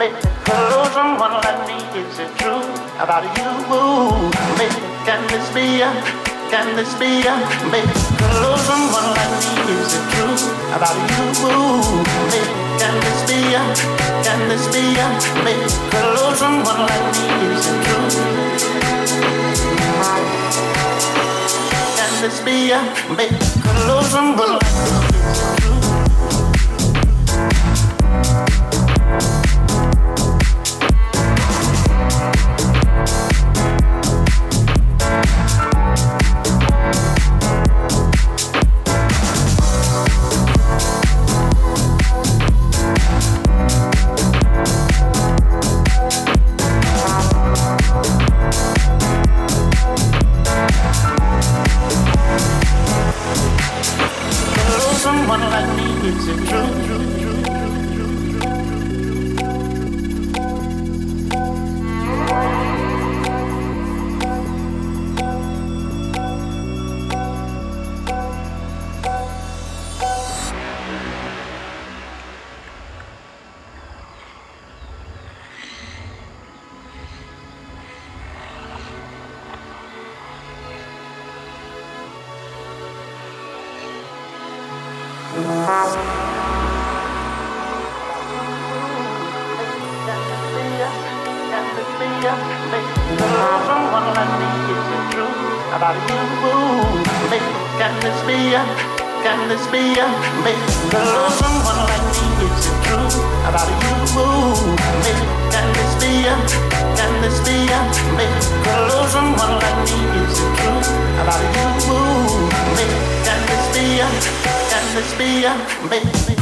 baby. Girl, someone like me, is it true about you? Baby, can this be a, can this be a, baby? Girl, someone like me, is it true about you? Baby, can this be a, can this be a, baby? Girl, someone like me, is it true? Can this be a, baby? Girl, someone like me, is it true? Single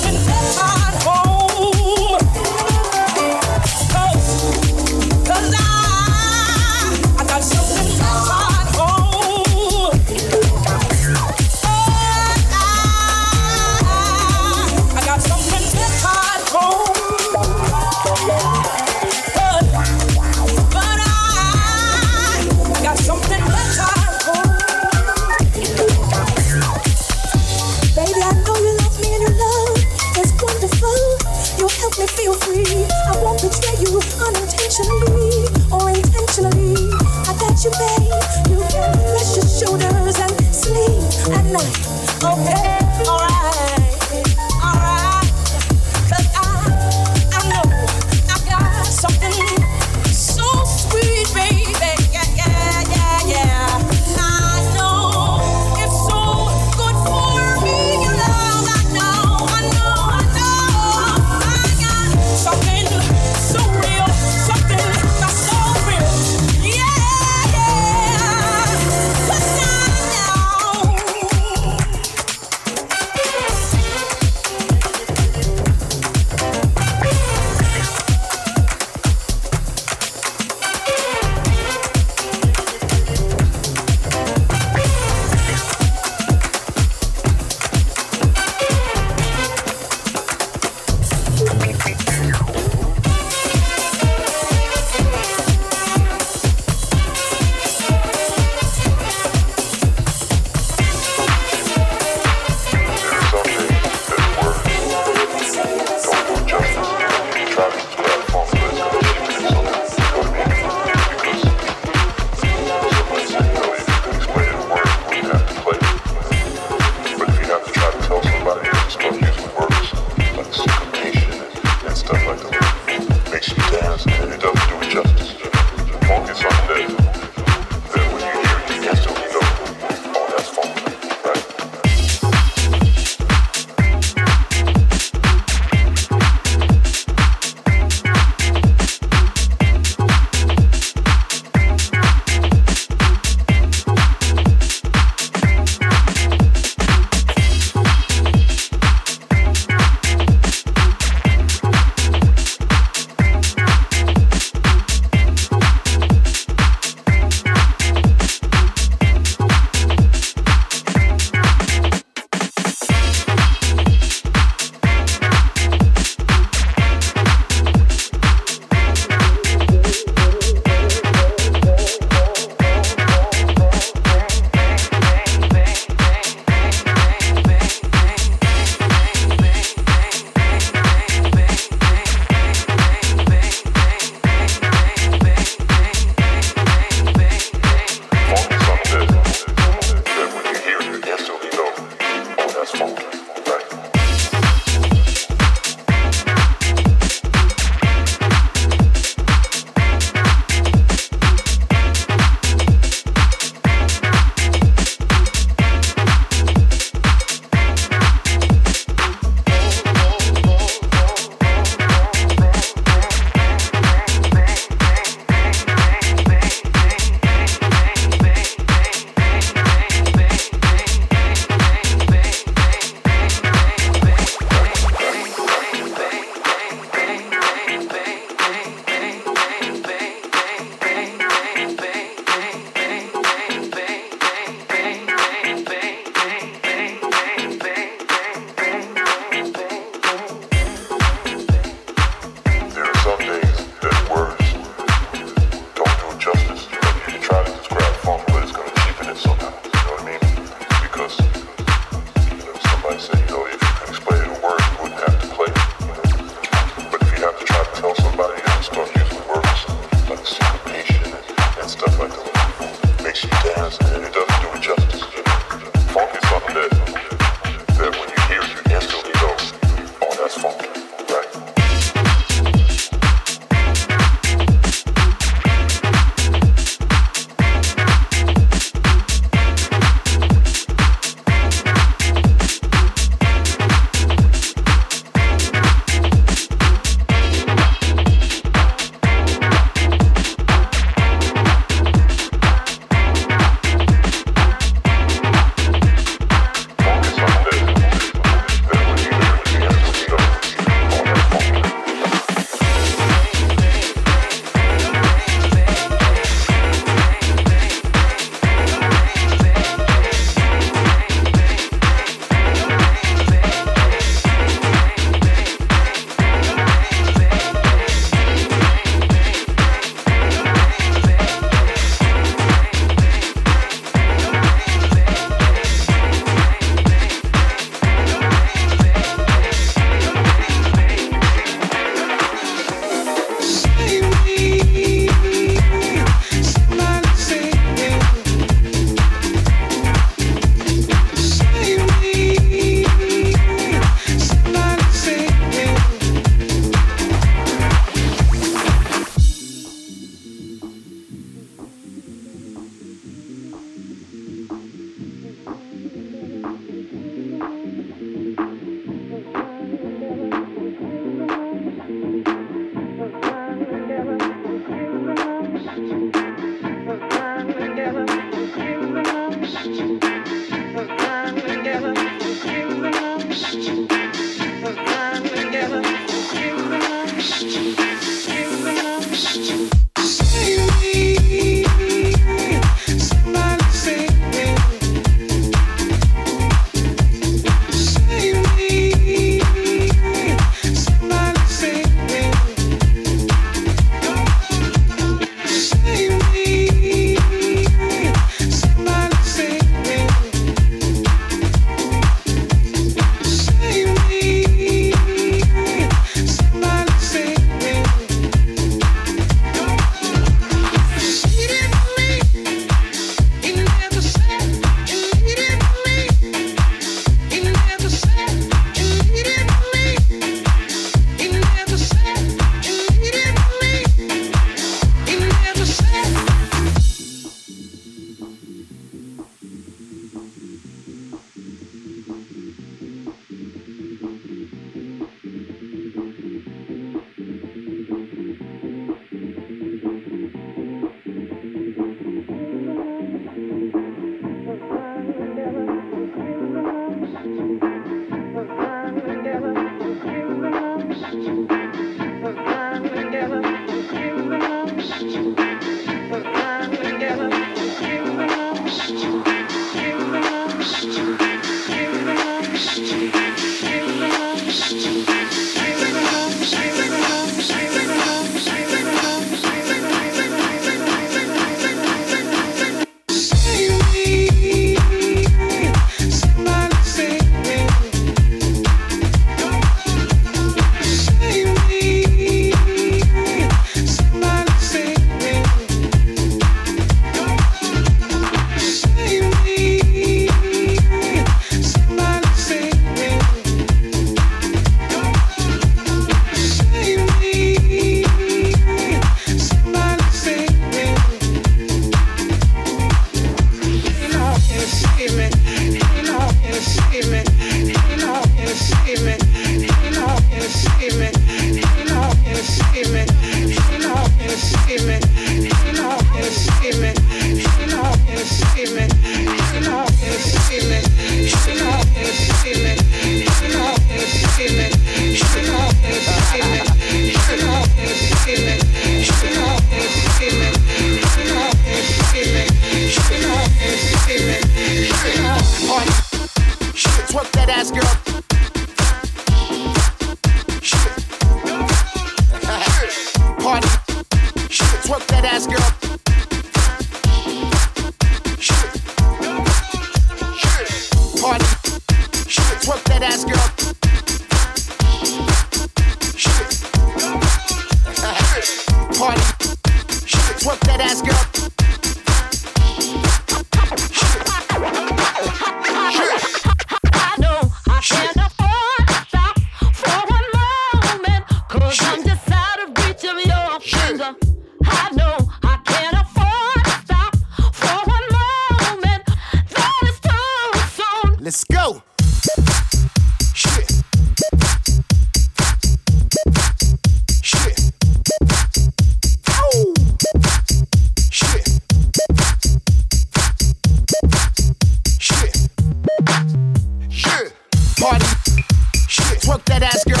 Used ass, rock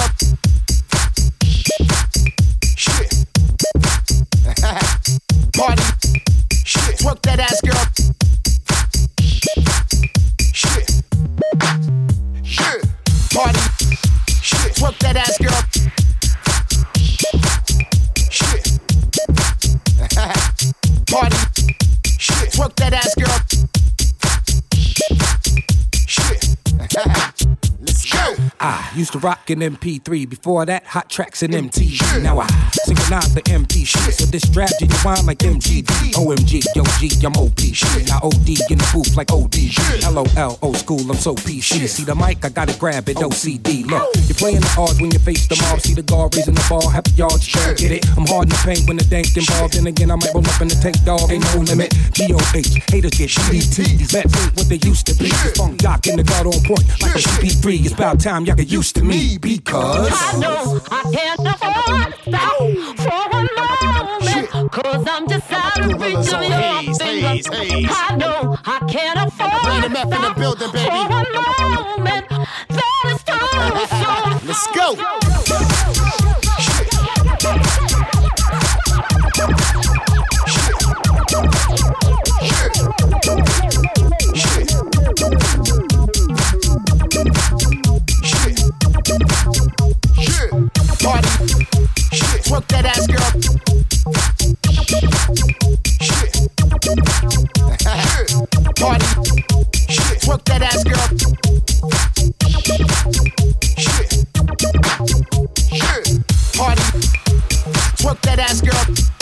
an MP3. Before that, hot tracks and MTV. Now I synchronize the MP shit. So this strap you wine like MGD. OMG, yo G, I'm OP. shit. Now OD in the booth like OD. LOL, old school, I'm so PC. See the mic, I gotta grab it, OCD. Look, you're playing the odds when you face the mob. See the guard raising the ball, happy yards, try get it. I'm hard in the paint when the dank involved. Then again, I might roll up in the tank dog, ain't no limit. GOH, haters get DDT. These vets ain't what they used to be. Funk jock in the guard on point, like a CP3. It's about time y'all get used to me because I know I can't afford to stop for a moment. Cause I'm just out of reach of your fingers. I know I can't afford to stop building, for a moment. That is true. Let's go. Twerk that ass, girl. Shit. Party. Shit. Twerk that ass, girl. Shit. Shit. Party. Twerk that ass, girl.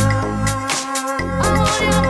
I want you.